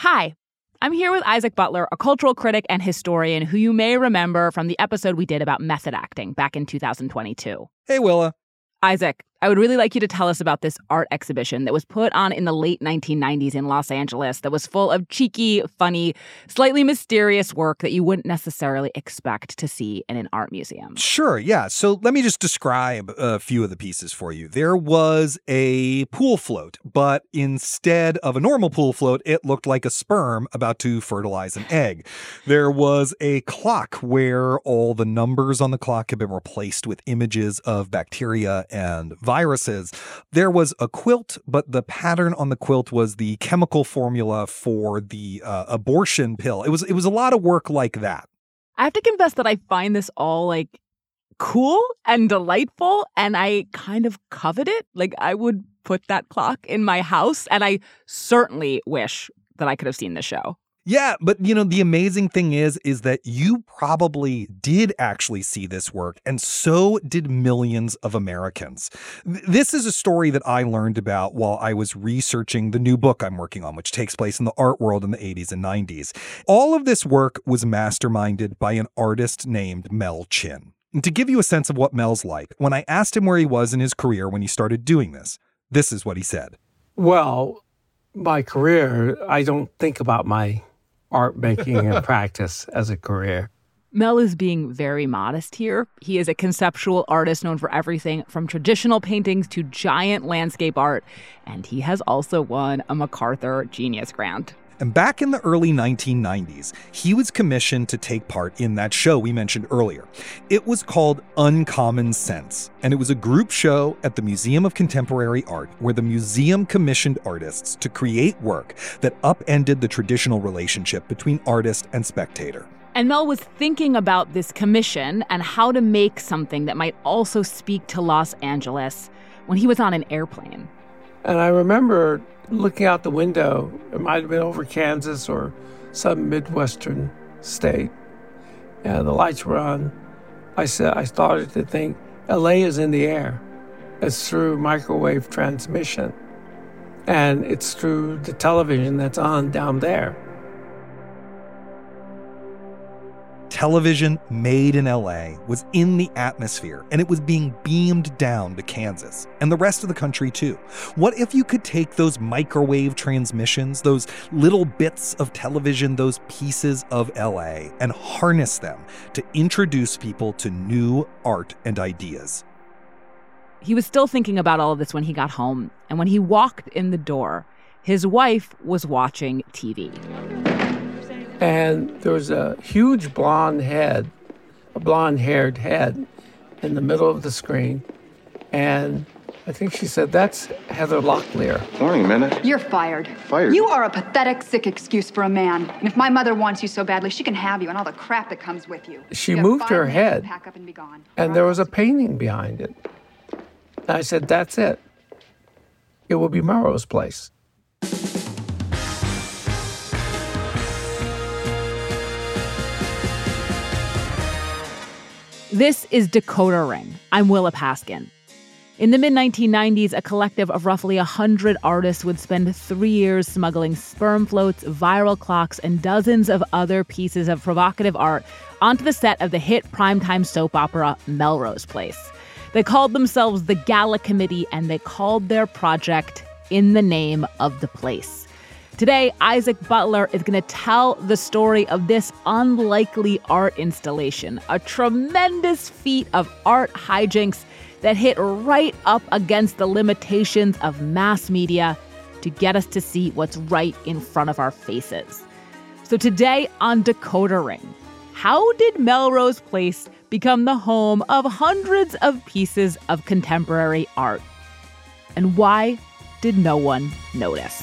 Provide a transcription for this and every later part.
Hi, I'm here with Isaac Butler, a cultural critic and historian who you may remember from the episode we did about method acting back in 2022. Hey, Willa. Isaac, I would really like you to tell us about this art exhibition that was put on in the late 1990s in Los Angeles that was full of cheeky, funny, slightly mysterious work that you wouldn't necessarily expect to see in an art museum. Sure, yeah. So let me just describe a few of the pieces for you. There was a pool float, but instead of a normal pool float, it looked like a sperm about to fertilize an egg. There was a clock where all the numbers on the clock had been replaced with images of bacteria and viruses. There was a quilt, but the pattern on the quilt was the chemical formula for the uh, abortion pill. It was it was a lot of work like that. I have to confess that I find this all like cool and delightful and I kind of covet it. Like I would put that clock in my house and I certainly wish that I could have seen the show. Yeah, but you know, the amazing thing is is that you probably did actually see this work and so did millions of Americans. This is a story that I learned about while I was researching the new book I'm working on which takes place in the art world in the 80s and 90s. All of this work was masterminded by an artist named Mel Chin. And to give you a sense of what Mel's like, when I asked him where he was in his career when he started doing this, this is what he said. Well, my career, I don't think about my art making and practice as a career. Mel is being very modest here. He is a conceptual artist known for everything from traditional paintings to giant landscape art, and he has also won a MacArthur Genius Grant. And back in the early 1990s, he was commissioned to take part in that show we mentioned earlier. It was called Uncommon Sense, and it was a group show at the Museum of Contemporary Art where the museum commissioned artists to create work that upended the traditional relationship between artist and spectator. And Mel was thinking about this commission and how to make something that might also speak to Los Angeles when he was on an airplane. And I remember looking out the window. It might have been over Kansas or some Midwestern state. And the lights were on. I said, I started to think LA is in the air. It's through microwave transmission. And it's through the television that's on down there. Television made in LA was in the atmosphere and it was being beamed down to Kansas and the rest of the country too. What if you could take those microwave transmissions, those little bits of television, those pieces of LA, and harness them to introduce people to new art and ideas? He was still thinking about all of this when he got home, and when he walked in the door, his wife was watching TV. And there was a huge blonde head, a blonde haired head in the middle of the screen. And I think she said, That's Heather Locklear. Morning, Minute. You're fired. Fired? You are a pathetic, sick excuse for a man. And if my mother wants you so badly, she can have you and all the crap that comes with you. She You moved her head, Pack up and be gone. and there was a painting behind it. And I said, That's it. It will be Melrose Place. This is Decoder Ring. I'm Willa Paskin. In the mid 1990s, a collective of roughly 100 artists would spend three years smuggling sperm floats, viral clocks, and dozens of other pieces of provocative art onto the set of the hit primetime soap opera Melrose Place. They called themselves the Gala Committee and they called their project In the Name of the Place. Today, Isaac Butler is going to tell the story of this unlikely art installation, a tremendous feat of art hijinks that hit right up against the limitations of mass media to get us to see what's right in front of our faces. So, today on Decoder Ring, how did Melrose Place become the home of hundreds of pieces of contemporary art? And why did no one notice.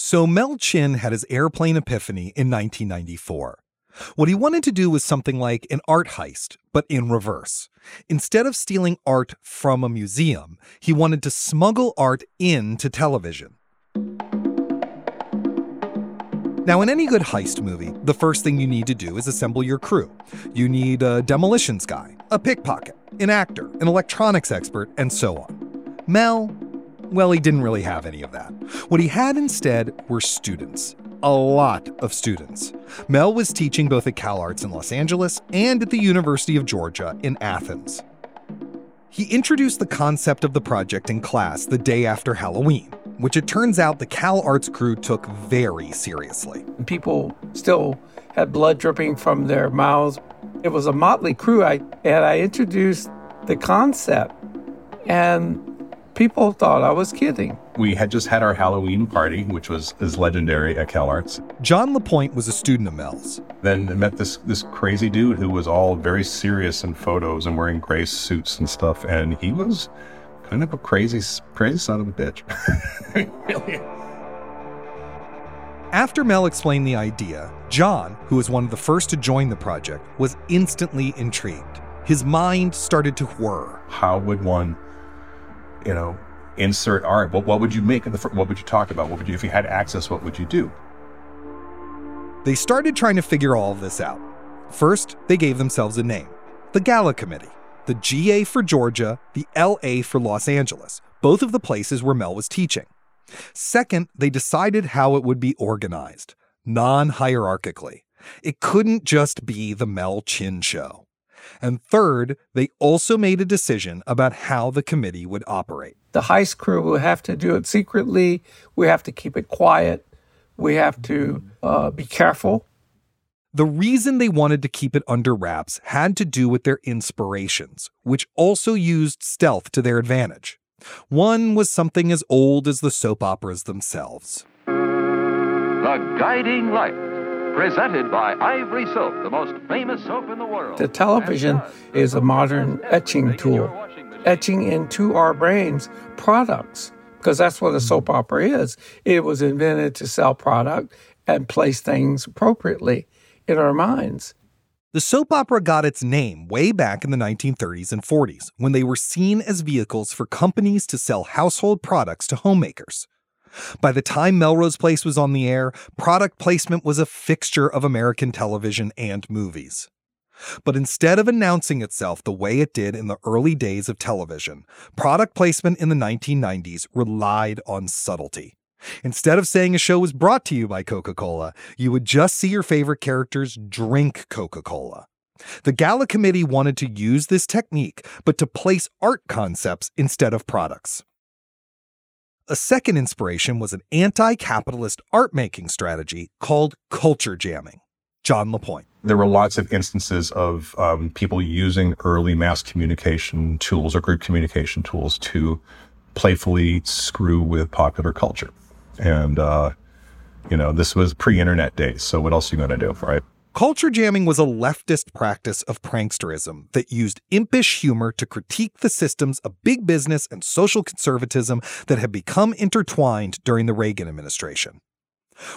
So Mel Chin had his airplane epiphany in 1994. What he wanted to do was something like an art heist, but in reverse. Instead of stealing art from a museum, he wanted to smuggle art into television. Now, in any good heist movie, the first thing you need to do is assemble your crew. You need a demolitions guy, a pickpocket, an actor, an electronics expert, and so on. Mel well, he didn't really have any of that. What he had instead were students. A lot of students. Mel was teaching both at Cal Arts in Los Angeles and at the University of Georgia in Athens. He introduced the concept of the project in class the day after Halloween, which it turns out the Cal Arts crew took very seriously. People still had blood dripping from their mouths. It was a motley crew, I, and I introduced the concept. And People thought I was kidding. We had just had our Halloween party, which was is legendary at Cal Arts. John LaPointe was a student of Mel's. Then I met this this crazy dude who was all very serious in photos and wearing gray suits and stuff, and he was kind of a crazy crazy son of a bitch. really. After Mel explained the idea, John, who was one of the first to join the project, was instantly intrigued. His mind started to whir. How would one you know, insert art. What, what would you make in the, what would you talk about? What would you, if you had access, what would you do? They started trying to figure all of this out. First, they gave themselves a name the Gala Committee, the GA for Georgia, the LA for Los Angeles, both of the places where Mel was teaching. Second, they decided how it would be organized, non hierarchically. It couldn't just be the Mel Chin Show. And third, they also made a decision about how the committee would operate. The heist crew will have to do it secretly. We have to keep it quiet. We have to uh, be careful. The reason they wanted to keep it under wraps had to do with their inspirations, which also used stealth to their advantage. One was something as old as the soap operas themselves. The Guiding Light Presented by Ivory Soap, the most famous soap in the world. The television is a modern etching tool, etching into our brains products, because that's what a soap opera is. It was invented to sell product and place things appropriately in our minds. The soap opera got its name way back in the 1930s and 40s when they were seen as vehicles for companies to sell household products to homemakers. By the time Melrose Place was on the air, product placement was a fixture of American television and movies. But instead of announcing itself the way it did in the early days of television, product placement in the 1990s relied on subtlety. Instead of saying a show was brought to you by Coca Cola, you would just see your favorite characters drink Coca Cola. The Gala Committee wanted to use this technique, but to place art concepts instead of products. A second inspiration was an anti capitalist art making strategy called culture jamming. John LaPointe. There were lots of instances of um, people using early mass communication tools or group communication tools to playfully screw with popular culture. And, uh, you know, this was pre internet days. So what else are you going to do, right? Culture jamming was a leftist practice of pranksterism that used impish humor to critique the systems of big business and social conservatism that had become intertwined during the Reagan administration.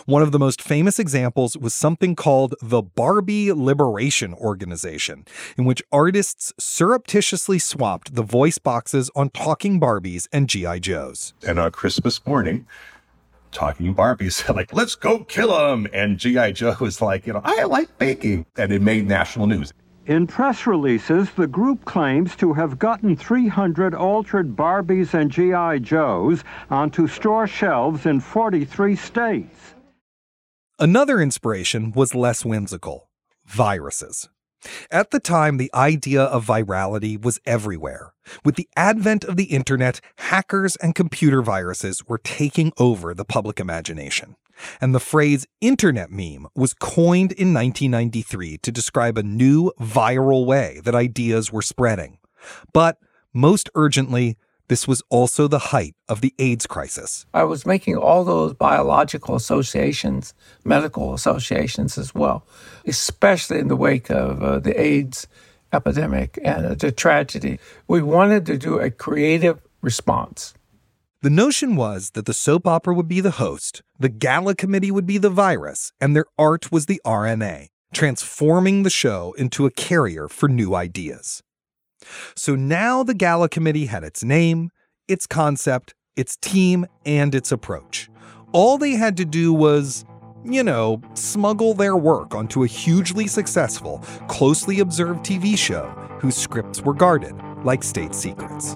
One of the most famous examples was something called the Barbie Liberation Organization, in which artists surreptitiously swapped the voice boxes on talking Barbies and G.I. Joes. And on Christmas morning, talking Barbies, like, let's go kill them. And G.I. Joe was like, you know, I like baking. And it made national news. In press releases, the group claims to have gotten 300 altered Barbies and G.I. Joes onto store shelves in 43 states. Another inspiration was less whimsical viruses. At the time, the idea of virality was everywhere. With the advent of the internet, hackers and computer viruses were taking over the public imagination. And the phrase internet meme was coined in 1993 to describe a new viral way that ideas were spreading. But most urgently, this was also the height of the AIDS crisis. I was making all those biological associations, medical associations as well, especially in the wake of uh, the AIDS epidemic and uh, the tragedy. We wanted to do a creative response. The notion was that the soap opera would be the host, the gala committee would be the virus, and their art was the RNA, transforming the show into a carrier for new ideas. So now the gala committee had its name, its concept, its team, and its approach. All they had to do was, you know, smuggle their work onto a hugely successful, closely observed TV show whose scripts were guarded like state secrets.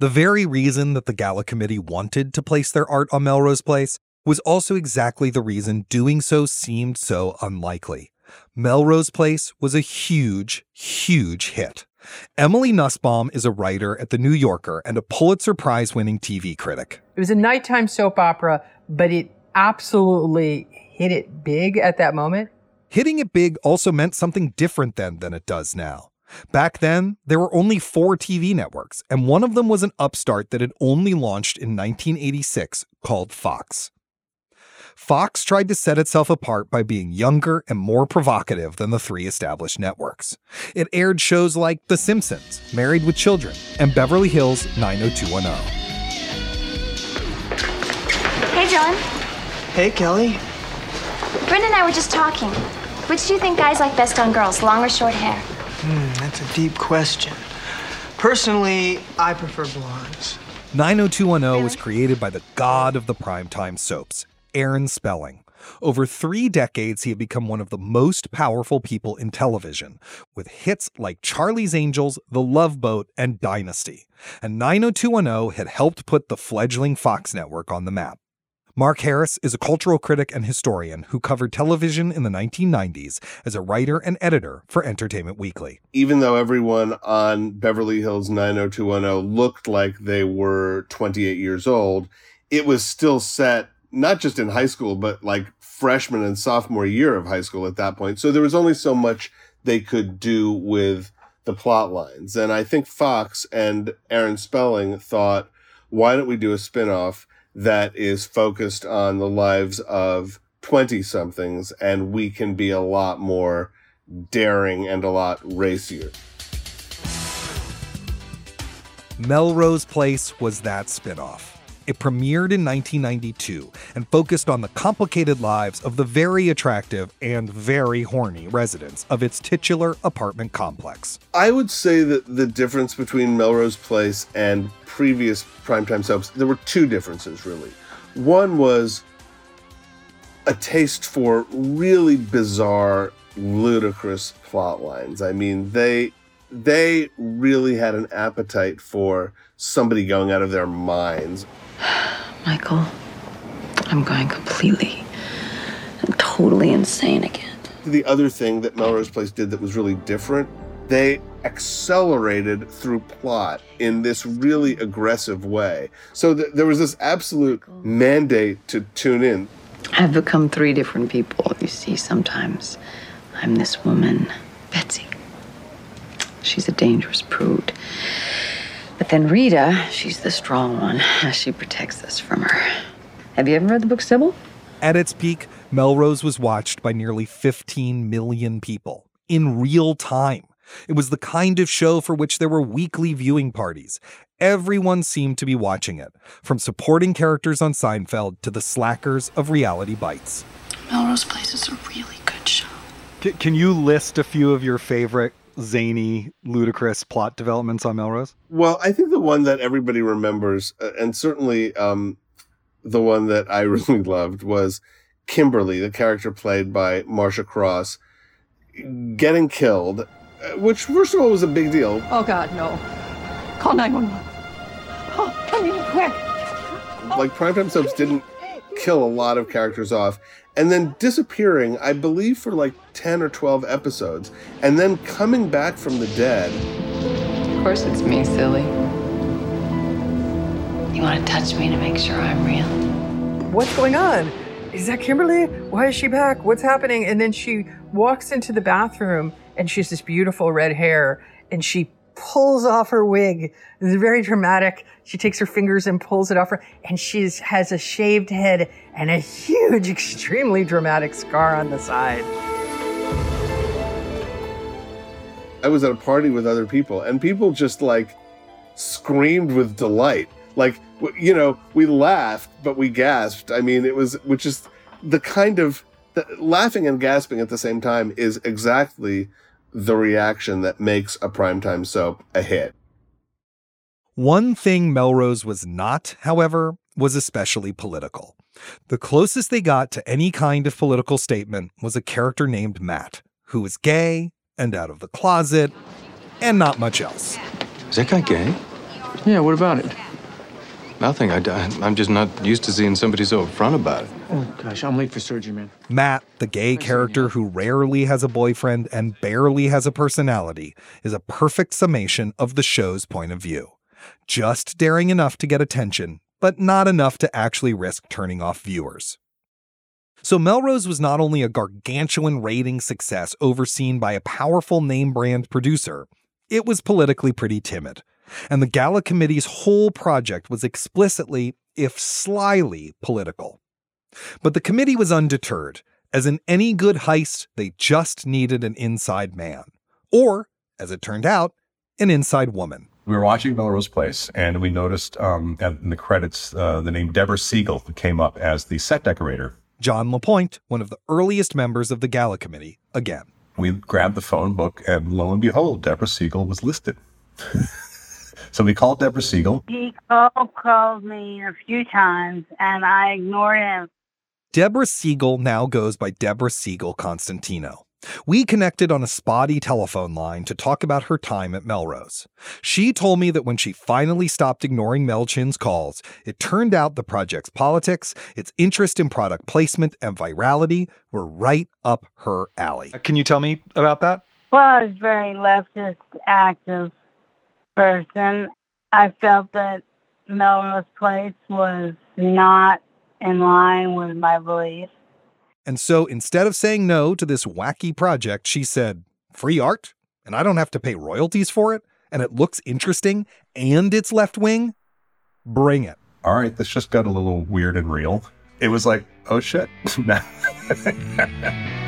The very reason that the Gala Committee wanted to place their art on Melrose Place was also exactly the reason doing so seemed so unlikely. Melrose Place was a huge, huge hit. Emily Nussbaum is a writer at The New Yorker and a Pulitzer Prize winning TV critic. It was a nighttime soap opera, but it absolutely hit it big at that moment. Hitting it big also meant something different then than it does now. Back then, there were only four TV networks, and one of them was an upstart that had only launched in 1986 called Fox. Fox tried to set itself apart by being younger and more provocative than the three established networks. It aired shows like The Simpsons, Married with Children, and Beverly Hills 90210. Hey, John. Hey, Kelly. Brenda and I were just talking. Which do you think guys like best on girls, long or short hair? Hmm, that's a deep question. Personally, I prefer blondes. 90210 was created by the god of the primetime soaps, Aaron Spelling. Over three decades, he had become one of the most powerful people in television, with hits like Charlie's Angels, The Love Boat, and Dynasty. And 90210 had helped put the fledgling Fox network on the map. Mark Harris is a cultural critic and historian who covered television in the 1990s as a writer and editor for Entertainment Weekly. Even though everyone on Beverly Hills 90210 looked like they were 28 years old, it was still set not just in high school, but like freshman and sophomore year of high school at that point. So there was only so much they could do with the plot lines. And I think Fox and Aaron Spelling thought, why don't we do a spinoff that is focused on the lives of 20 somethings and we can be a lot more daring and a lot racier. Melrose Place was that spinoff. It premiered in 1992 and focused on the complicated lives of the very attractive and very horny residents of its titular apartment complex. I would say that the difference between Melrose Place and previous primetime soaps, there were two differences really. One was a taste for really bizarre, ludicrous plot lines. I mean, they they really had an appetite for somebody going out of their minds. Michael, I'm going completely and totally insane again. The other thing that Melrose Place did that was really different, they accelerated through plot in this really aggressive way. So th- there was this absolute mandate to tune in. I've become three different people. You see, sometimes I'm this woman, Betsy. She's a dangerous prude. But then Rita, she's the strong one. She protects us from her. Have you ever read the book Sybil? At its peak, Melrose was watched by nearly 15 million people in real time. It was the kind of show for which there were weekly viewing parties. Everyone seemed to be watching it, from supporting characters on Seinfeld to the slackers of Reality Bites. Melrose Place is a really good show. Can you list a few of your favorite zany, ludicrous plot developments on Melrose? Well, I think the one that everybody remembers, uh, and certainly um, the one that I really loved, was Kimberly, the character played by Marcia Cross, getting killed, Uh, which, first of all, was a big deal. Oh, God, no. Call 911. Oh, come in quick. Like, primetime soaps didn't kill a lot of characters off and then disappearing, I believe, for like 10 or 12 episodes, and then coming back from the dead. Of course, it's me, silly. You want to touch me to make sure I'm real? What's going on? Is that Kimberly? Why is she back? What's happening? And then she walks into the bathroom and she has this beautiful red hair and she pulls off her wig. It's very dramatic. She takes her fingers and pulls it off her, and she has a shaved head and a huge, extremely dramatic scar on the side. I was at a party with other people, and people just like screamed with delight. Like, you know, we laughed, but we gasped. I mean, it was, which is the kind of the, laughing and gasping at the same time is exactly the reaction that makes a primetime soap a hit. One thing Melrose was not, however, was especially political. The closest they got to any kind of political statement was a character named Matt, who was gay and out of the closet and not much else. Is that guy gay? Yeah, what about it? Nothing. I, I'm just not used to seeing somebody so upfront about it. Oh, gosh, I'm late for surgery, man. Matt, the gay character who rarely has a boyfriend and barely has a personality, is a perfect summation of the show's point of view. Just daring enough to get attention, but not enough to actually risk turning off viewers. So Melrose was not only a gargantuan rating success overseen by a powerful name brand producer, it was politically pretty timid. And the Gala Committee's whole project was explicitly, if slyly, political. But the committee was undeterred, as in any good heist, they just needed an inside man. Or, as it turned out, an inside woman. We were watching Melrose Place, and we noticed um, in the credits uh, the name Deborah Siegel came up as the set decorator. John LaPointe, one of the earliest members of the Gala Committee, again. We grabbed the phone book, and lo and behold, Deborah Siegel was listed. So we called Deborah Siegel. He called, called me a few times and I ignored him. Deborah Siegel now goes by Deborah Siegel Constantino. We connected on a spotty telephone line to talk about her time at Melrose. She told me that when she finally stopped ignoring Mel Chin's calls, it turned out the project's politics, its interest in product placement, and virality were right up her alley. Can you tell me about that? Well, I was very leftist active person. I felt that Melrose Place was not in line with my beliefs. And so instead of saying no to this wacky project, she said, free art? And I don't have to pay royalties for it? And it looks interesting and it's left wing? Bring it. All right, this just got a little weird and real. It was like, oh shit.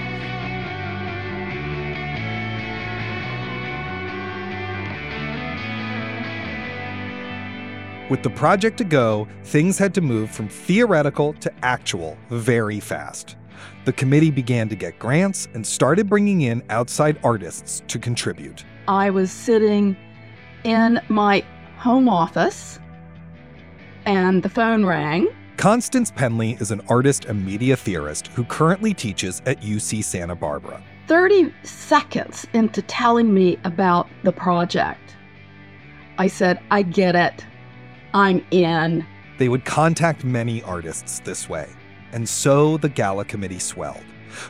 With the project to go, things had to move from theoretical to actual very fast. The committee began to get grants and started bringing in outside artists to contribute. I was sitting in my home office and the phone rang. Constance Penley is an artist and media theorist who currently teaches at UC Santa Barbara. 30 seconds into telling me about the project, I said, I get it. I'm in. They would contact many artists this way, and so the gala committee swelled.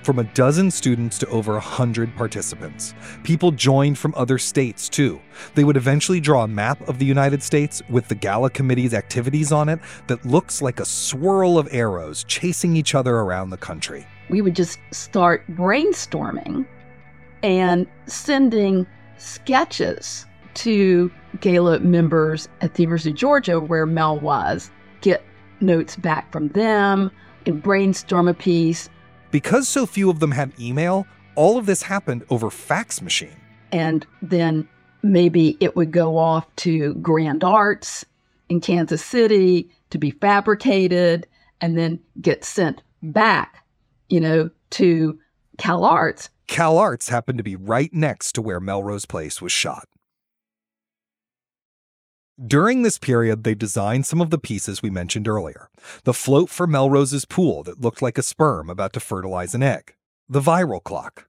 From a dozen students to over a hundred participants. People joined from other states too. They would eventually draw a map of the United States with the gala committee's activities on it that looks like a swirl of arrows chasing each other around the country. We would just start brainstorming and sending sketches to gala members at the University of Georgia, where Mel was, get notes back from them and brainstorm a piece. Because so few of them had email, all of this happened over fax machine. And then maybe it would go off to Grand Arts in Kansas City to be fabricated and then get sent back, you know, to Cal Arts. Cal Arts happened to be right next to where Melrose Place was shot. During this period, they designed some of the pieces we mentioned earlier the float for Melrose's pool that looked like a sperm about to fertilize an egg, the viral clock.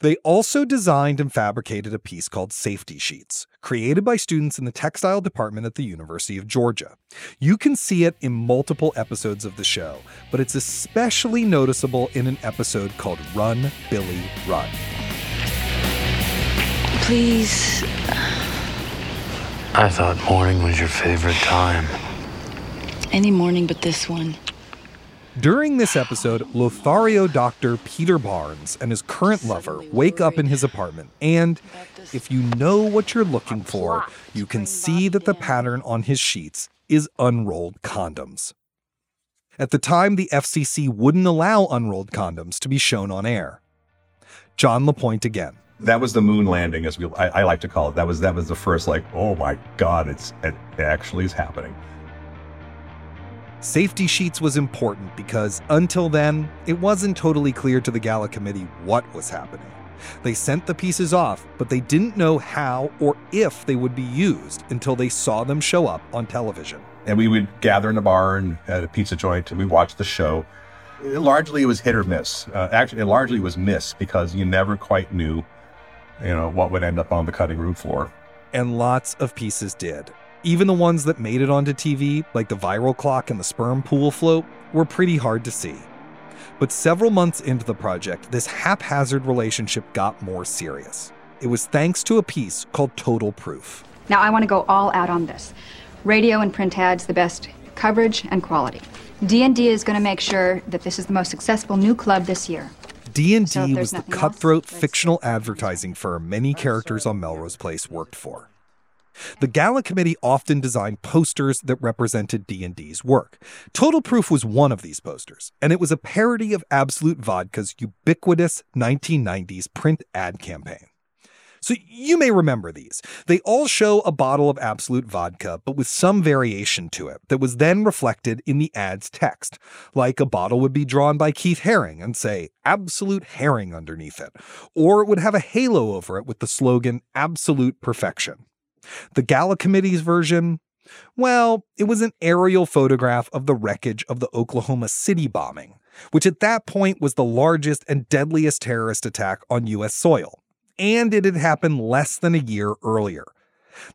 They also designed and fabricated a piece called Safety Sheets, created by students in the textile department at the University of Georgia. You can see it in multiple episodes of the show, but it's especially noticeable in an episode called Run, Billy, Run. Please. I thought morning was your favorite time. Any morning but this one. During this episode, Lothario doctor Peter Barnes and his current lover wake up in his apartment, and if you know what you're looking for, you can see that the pattern on his sheets is unrolled condoms. At the time, the FCC wouldn't allow unrolled condoms to be shown on air. John LaPointe again. That was the moon landing, as we I, I like to call it. That was that was the first like, oh my god, it's it actually is happening. Safety sheets was important because until then, it wasn't totally clear to the gala committee what was happening. They sent the pieces off, but they didn't know how or if they would be used until they saw them show up on television. And we would gather in a barn at a pizza joint and we watched the show. It Largely, it was hit or miss. Uh, actually, it largely was miss because you never quite knew, you know, what would end up on the cutting room floor. And lots of pieces did. Even the ones that made it onto TV, like the viral clock and the sperm pool float, were pretty hard to see. But several months into the project, this haphazard relationship got more serious. It was thanks to a piece called Total Proof. Now I want to go all out on this. Radio and print ads, the best coverage and quality. D&D is going to make sure that this is the most successful new club this year. D&D So was the nothing else, cutthroat fictional advertising firm many characters on Melrose Place worked for. The gala committee often designed posters that represented D&D's work. Total Proof was one of these posters, and it was a parody of Absolut Vodka's ubiquitous 1990s print ad campaign. So you may remember these. They all show a bottle of Absolut Vodka, but with some variation to it that was then reflected in the ad's text. Like a bottle would be drawn by Keith Haring and say Absolut Haring underneath it, or it would have a halo over it with the slogan Absolut Perfection. The Gala Committee's version, well, it was an aerial photograph of the wreckage of the Oklahoma City bombing, which at that point was the largest and deadliest terrorist attack on U.S. soil. And it had happened less than a year earlier.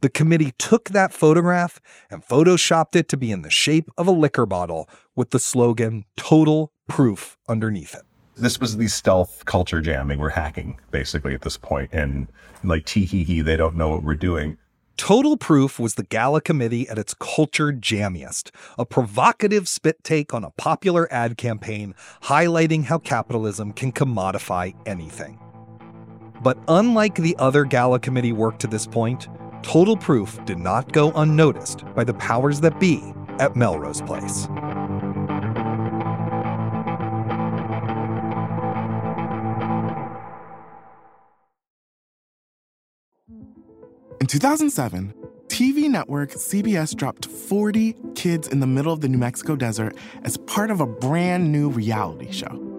The committee took that photograph and photoshopped it to be in the shape of a liquor bottle with the slogan Total Proof underneath it. This was the stealth culture jamming. We're hacking basically at this point, and like tee hee hee, they don't know what we're doing. Total Proof was the gala committee at its culture jammiest, a provocative spit take on a popular ad campaign highlighting how capitalism can commodify anything. But unlike the other gala committee work to this point, Total Proof did not go unnoticed by the powers that be at Melrose Place. In 2007, TV network CBS dropped 40 kids in the middle of the New Mexico desert as part of a brand new reality show.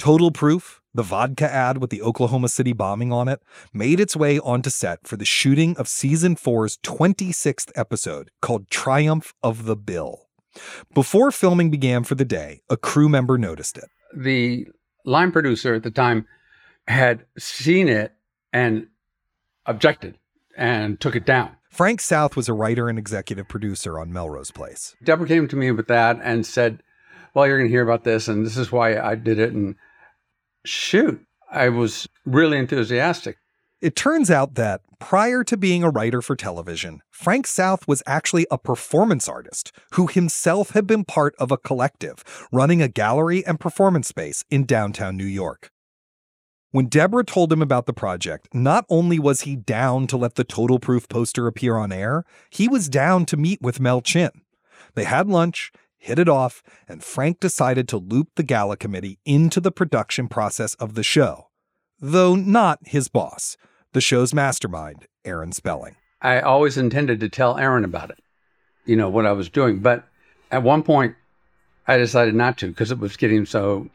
Total Proof, the vodka ad with the Oklahoma City bombing on it, made its way onto set for the shooting of season four's 26th episode called Triumph of the Bill. Before filming began for the day, a crew member noticed it. The line producer at the time had seen it and objected and took it down. Frank South was a writer and executive producer on Melrose Place. Deborah came to me with that and said, Well, you're going to hear about this, and this is why I did it. And shoot, I was really enthusiastic. It turns out that prior to being a writer for television, Frank South was actually a performance artist who himself had been part of a collective running a gallery and performance space in downtown New York. When Deborah told him about the project, not only was he down to let the Total Proof poster appear on air, he was down to meet with Mel Chin. They had lunch, hit it off, and Frank decided to loop the gala committee into the production process of the show, though not his boss the show's mastermind, Aaron Spelling. I always intended to tell Aaron about it, you know, what I was doing. But at one point, I decided not to because it was getting so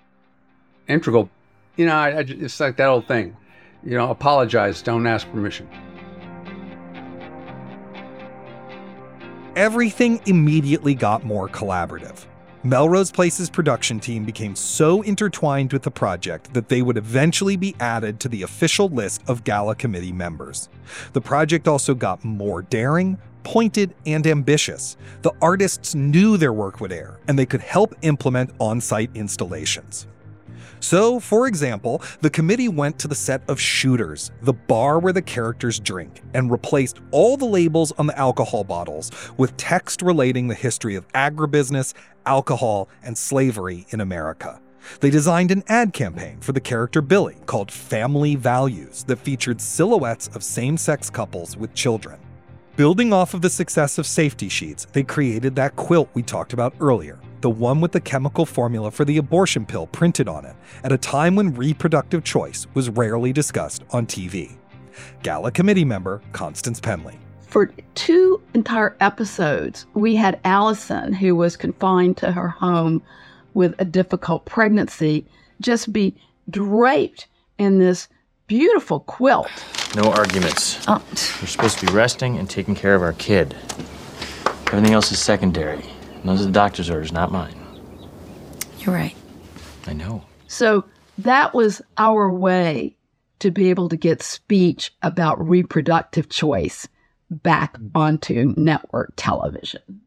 integral. You know, I, I, it's like that old thing, you know, apologize, don't ask permission. Everything immediately got more collaborative. Melrose Place's production team became so intertwined with the project that they would eventually be added to the official list of gala committee members. The project also got more daring, pointed, and ambitious. The artists knew their work would air, and they could help implement on site installations. So, for example, the committee went to the set of Shooters, the bar where the characters drink, and replaced all the labels on the alcohol bottles with text relating the history of agribusiness, alcohol, and slavery in America. They designed an ad campaign for the character Billy called Family Values that featured silhouettes of same sex couples with children. Building off of the success of safety sheets, they created that quilt we talked about earlier, the one with the chemical formula for the abortion pill printed on it, at a time when reproductive choice was rarely discussed on TV. Gala committee member Constance Penley. For two entire episodes, we had Allison, who was confined to her home with a difficult pregnancy, just be draped in this beautiful quilt. No arguments. Oh. We're supposed to be resting and taking care of our kid. Everything else is secondary. Those are the doctor's orders, not mine. You're right. I know. So that was our way to be able to get speech about reproductive choice back onto network television.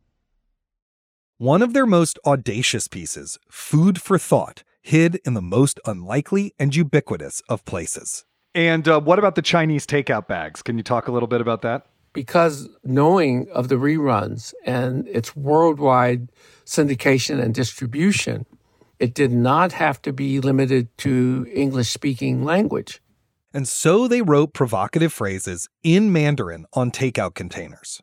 One of their most audacious pieces, Food for Thought, hid in the most unlikely and ubiquitous of places. And uh, what about the Chinese takeout bags? Can you talk a little bit about that? Because knowing of the reruns and its worldwide syndication and distribution, it did not have to be limited to English speaking language. And so they wrote provocative phrases in Mandarin on takeout containers.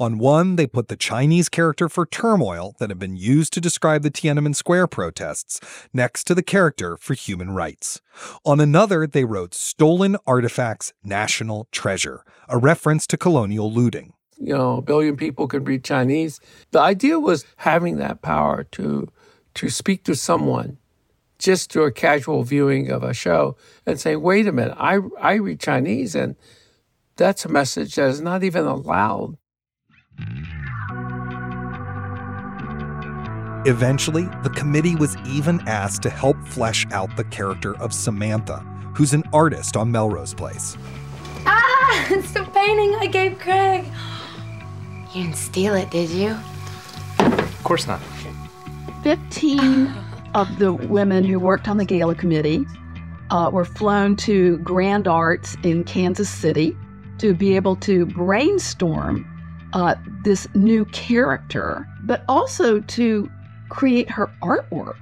On one, they put the Chinese character for turmoil that had been used to describe the Tiananmen Square protests next to the character for human rights. On another, they wrote Stolen Artifacts National Treasure, a reference to colonial looting. You know, a billion people could read Chinese. The idea was having that power to to speak to someone just through a casual viewing of a show and saying, wait a minute, I, I read Chinese and that's a message that is not even allowed Eventually, the committee was even asked to help flesh out the character of Samantha, who's an artist on Melrose Place. Ah, it's the painting I gave Craig. You didn't steal it, did you? Of course not. 15 of the women who worked on the gala committee uh, were flown to Grand Arts in Kansas City to be able to brainstorm uh, this new character, but also to create her artwork.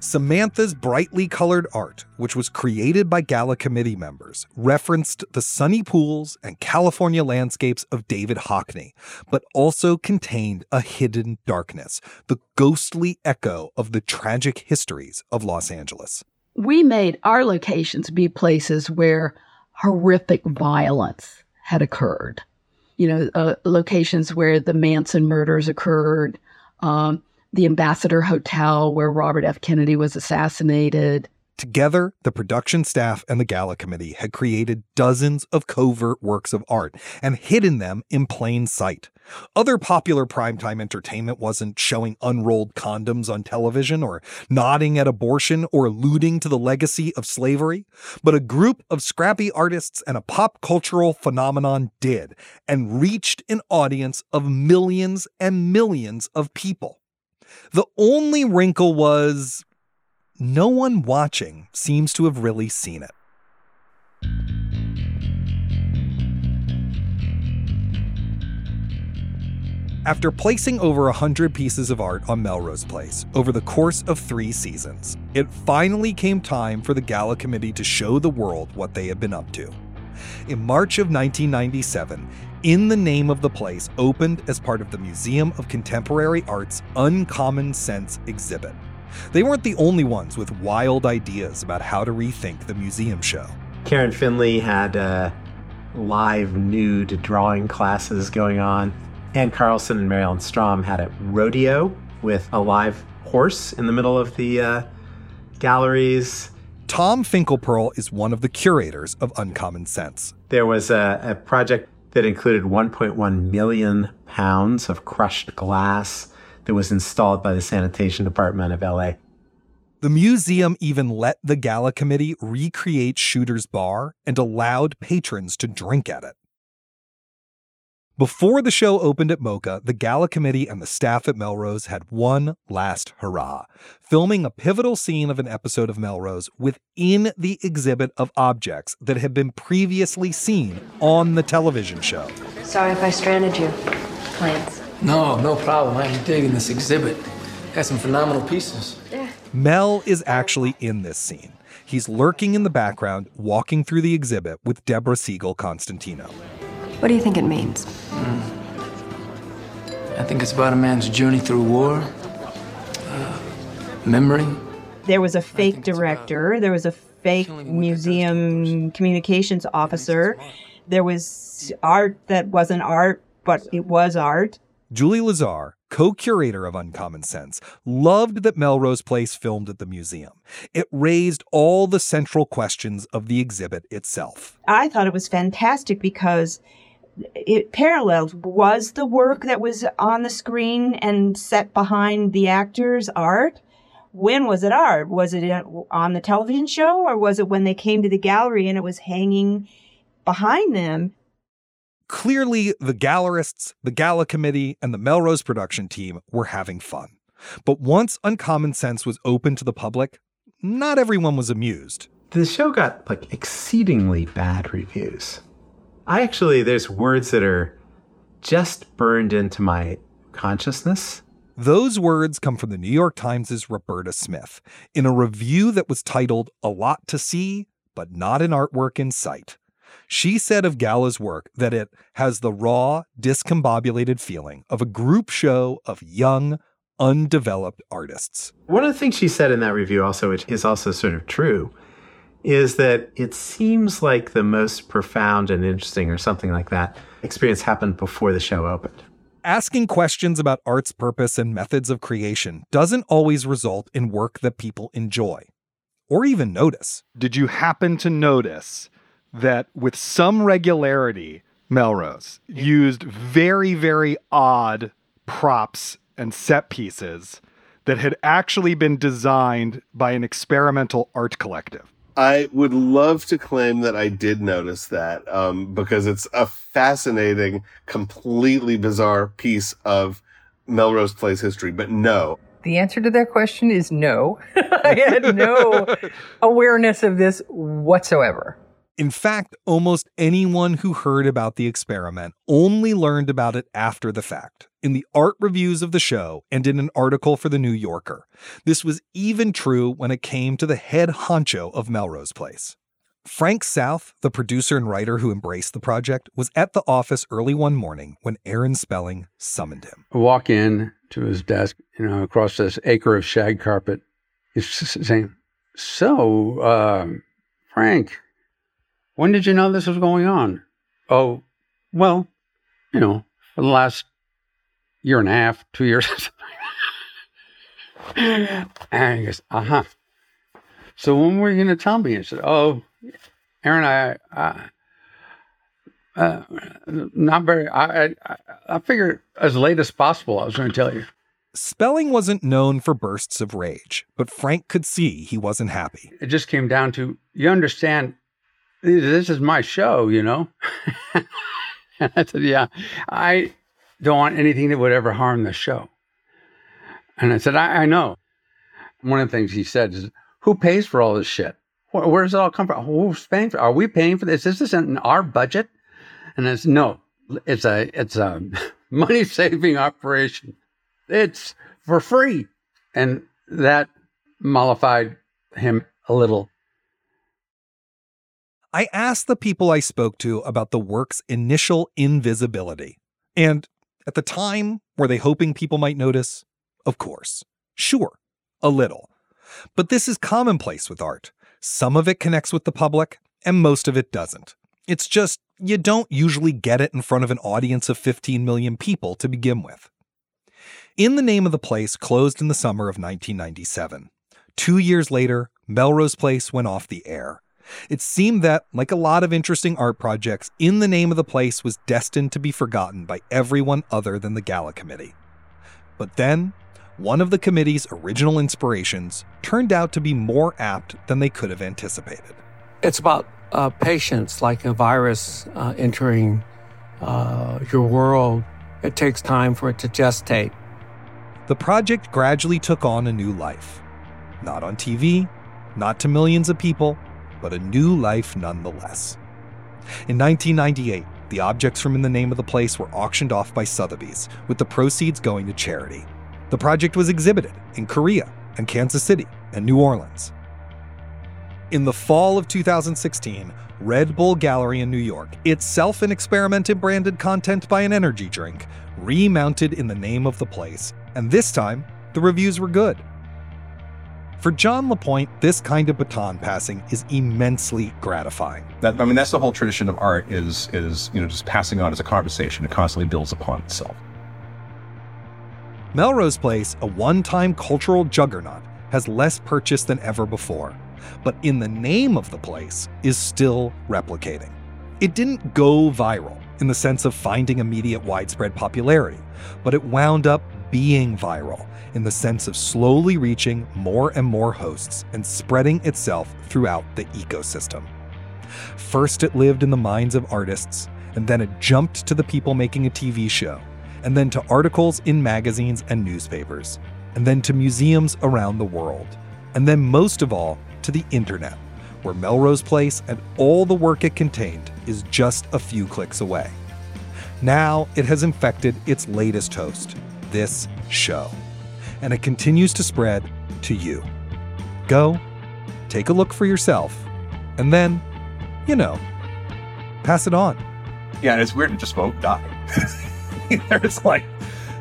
Samantha's brightly colored art, which was created by gala committee members, referenced the sunny pools and California landscapes of David Hockney, but also contained a hidden darkness, the ghostly echo of the tragic histories of Los Angeles. We made our locations be places where horrific violence had occurred. You know, uh, locations where the Manson murders occurred, um, the Ambassador Hotel where Robert F. Kennedy was assassinated. Together, the production staff and the gala committee had created dozens of covert works of art and hidden them in plain sight. Other popular primetime entertainment wasn't showing unrolled condoms on television or nodding at abortion or alluding to the legacy of slavery, but a group of scrappy artists and a pop cultural phenomenon did and reached an audience of millions and millions of people. The only wrinkle was no one watching seems to have really seen it. After placing over 100 pieces of art on Melrose Place over the course of three seasons, it finally came time for the Gala Committee to show the world what they had been up to. In March of 1997, In the Name of the Place opened as part of the Museum of Contemporary Art's Uncommon Sense exhibit. They weren't the only ones with wild ideas about how to rethink the museum show. Karen Finley had uh, live nude drawing classes going on. Ann Carlson and Mary Ellen Strom had a rodeo with a live horse in the middle of the uh, galleries. Tom Finkelpearl is one of the curators of Uncommon Sense. There was a, a project that included 1.1 million pounds of crushed glass that was installed by the sanitation department of LA. The museum even let the gala committee recreate Shooter's Bar and allowed patrons to drink at it. Before the show opened at MOCA, the gala committee and the staff at Melrose had one last hurrah, filming a pivotal scene of an episode of Melrose within the exhibit of objects that had been previously seen on the television show. Sorry if I stranded you. Plants. No, no problem. I'm digging this exhibit. Got some phenomenal pieces. Yeah. Mel is actually in this scene. He's lurking in the background, walking through the exhibit with Deborah Siegel Constantino. What do you think it means? I think it's about a man's journey through war, uh, memory. There was a fake director, there was a fake museum communications officer, there was art that wasn't art, but it was art. Julie Lazar, co curator of Uncommon Sense, loved that Melrose Place filmed at the museum. It raised all the central questions of the exhibit itself. I thought it was fantastic because it paralleled was the work that was on the screen and set behind the actors art when was it art was it on the television show or was it when they came to the gallery and it was hanging behind them Clearly, the gallerists, the gala committee, and the Melrose production team were having fun. But once Uncommon Sense was open to the public, not everyone was amused. The show got like exceedingly bad reviews. I actually, there's words that are just burned into my consciousness. Those words come from the New York Times' Roberta Smith in a review that was titled A Lot to See, but Not an Artwork in Sight. She said of Gala's work that it has the raw, discombobulated feeling of a group show of young, undeveloped artists. One of the things she said in that review, also, which is also sort of true, is that it seems like the most profound and interesting, or something like that, experience happened before the show opened. Asking questions about art's purpose and methods of creation doesn't always result in work that people enjoy or even notice. Did you happen to notice that with some regularity, Melrose used very, very odd props and set pieces that had actually been designed by an experimental art collective. I would love to claim that I did notice that um, because it's a fascinating, completely bizarre piece of Melrose Place history. But no, The answer to that question is no. I had no awareness of this whatsoever. In fact, almost anyone who heard about the experiment only learned about it after the fact, in the art reviews of the show and in an article for The New Yorker. This was even true when it came to the head honcho of Melrose Place. Frank South, the producer and writer who embraced the project, was at the office early one morning when Aaron Spelling summoned him. I walk in to his desk, you know, across this acre of shag carpet. He's saying, So, uh, Frank, when did you know this was going on? Oh, well, you know, for the last year and a half, two years. and he goes, Uh huh. So, when were you going to tell me? I said, Oh, Aaron, I, I uh, not very. I, I I figured as late as possible. I was going to tell you. Spelling wasn't known for bursts of rage, but Frank could see he wasn't happy. It just came down to you understand. This is my show, you know. and I said, "Yeah, I don't want anything that would ever harm the show." And I said, "I, I know." One of the things he said is, "Who pays for all this shit? Where, where does it all come from? Who's paying for? Are we paying for this? Is this in our budget?" And it's no, it's a it's a money saving operation. It's for free, and that mollified him a little. I asked the people I spoke to about the work's initial invisibility. And at the time, were they hoping people might notice? Of course. Sure, a little. But this is commonplace with art. Some of it connects with the public, and most of it doesn't. It's just you don't usually get it in front of an audience of 15 million people to begin with. In the Name of the Place closed in the summer of 1997. Two years later, Melrose Place went off the air. It seemed that, like a lot of interesting art projects, In the Name of the Place was destined to be forgotten by everyone other than the Gala Committee. But then, one of the committee's original inspirations turned out to be more apt than they could have anticipated. It's about uh, patience, like a virus uh, entering uh, your world. It takes time for it to gestate. The project gradually took on a new life. Not on TV, not to millions of people, but a new life nonetheless. In 1998, the objects from In the Name of the Place were auctioned off by Sotheby's, with the proceeds going to charity. The project was exhibited in Korea and Kansas City and New Orleans. In the fall of 2016, Red Bull Gallery in New York, itself an experiment in branded content by an energy drink, remounted in the name of the place, and this time, the reviews were good. For John LaPointe, this kind of baton passing is immensely gratifying. That I mean, that's the whole tradition of art is is you know just passing on as a conversation. It constantly builds upon itself. Melrose Place, a one time cultural juggernaut, has less purchase than ever before, but in the name of the place is still replicating. It didn't go viral in the sense of finding immediate widespread popularity, but it wound up being viral in the sense of slowly reaching more and more hosts and spreading itself throughout the ecosystem. First, it lived in the minds of artists, and then it jumped to the people making a TV show, and then to articles in magazines and newspapers, and then to museums around the world, and then most of all to the internet, where Melrose Place and all the work it contained is just a few clicks away. Now it has infected its latest host, this show, and it continues to spread to you. Go, take a look for yourself, and then, you know, pass it on. Yeah, and it's weird to just won't die. There's like,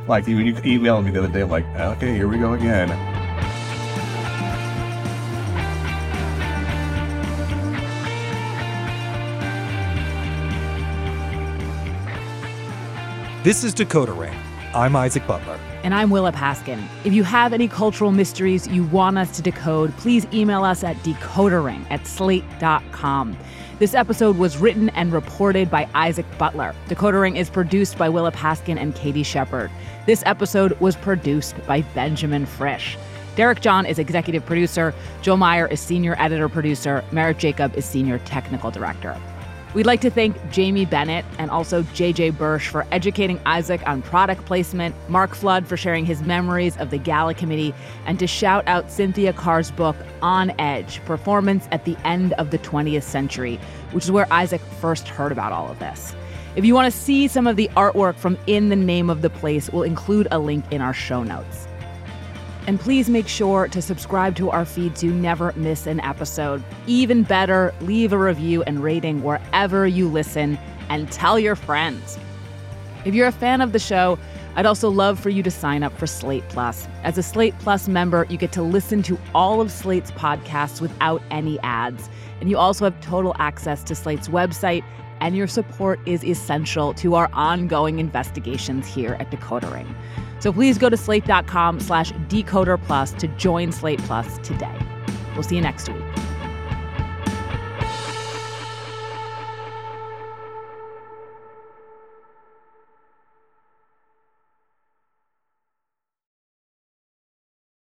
like when you emailed me the other day, I'm like, okay, here we go again. This is Decoder Ring, I'm Isaac Butler. And I'm Willa Paskin. If you have any cultural mysteries you want us to decode, please email us at decodering at slate.com. This episode was written and reported by Isaac Butler. Decoder Ring is produced by Willa Paskin and Katie Shepherd. This episode was produced by Benjamin Frisch. Derek John is executive producer. Joel Meyer is senior editor producer. Merritt Jacob is senior technical director. We'd like to thank Jamie Bennett and also JJ Bersch for educating Isaac on product placement, Mark Flood for sharing his memories of the Gala Committee, and to shout out Cynthia Carr's book, On Edge Performance at the End of the 20th Century, which is where Isaac first heard about all of this. If you want to see some of the artwork from In the Name of the Place, we'll include a link in our show notes. And please make sure to subscribe to our feed so you never miss an episode. Even better, leave a review and rating wherever you listen and tell your friends. If you're a fan of the show, I'd also love for you to sign up for Slate Plus. As a Slate Plus member, you get to listen to all of Slate's podcasts without any ads. And you also have total access to Slate's website, and your support is essential to our ongoing investigations here at Decoder Ring. So please go to slate.com slash decoder plus to join Slate Plus today. We'll see you next week.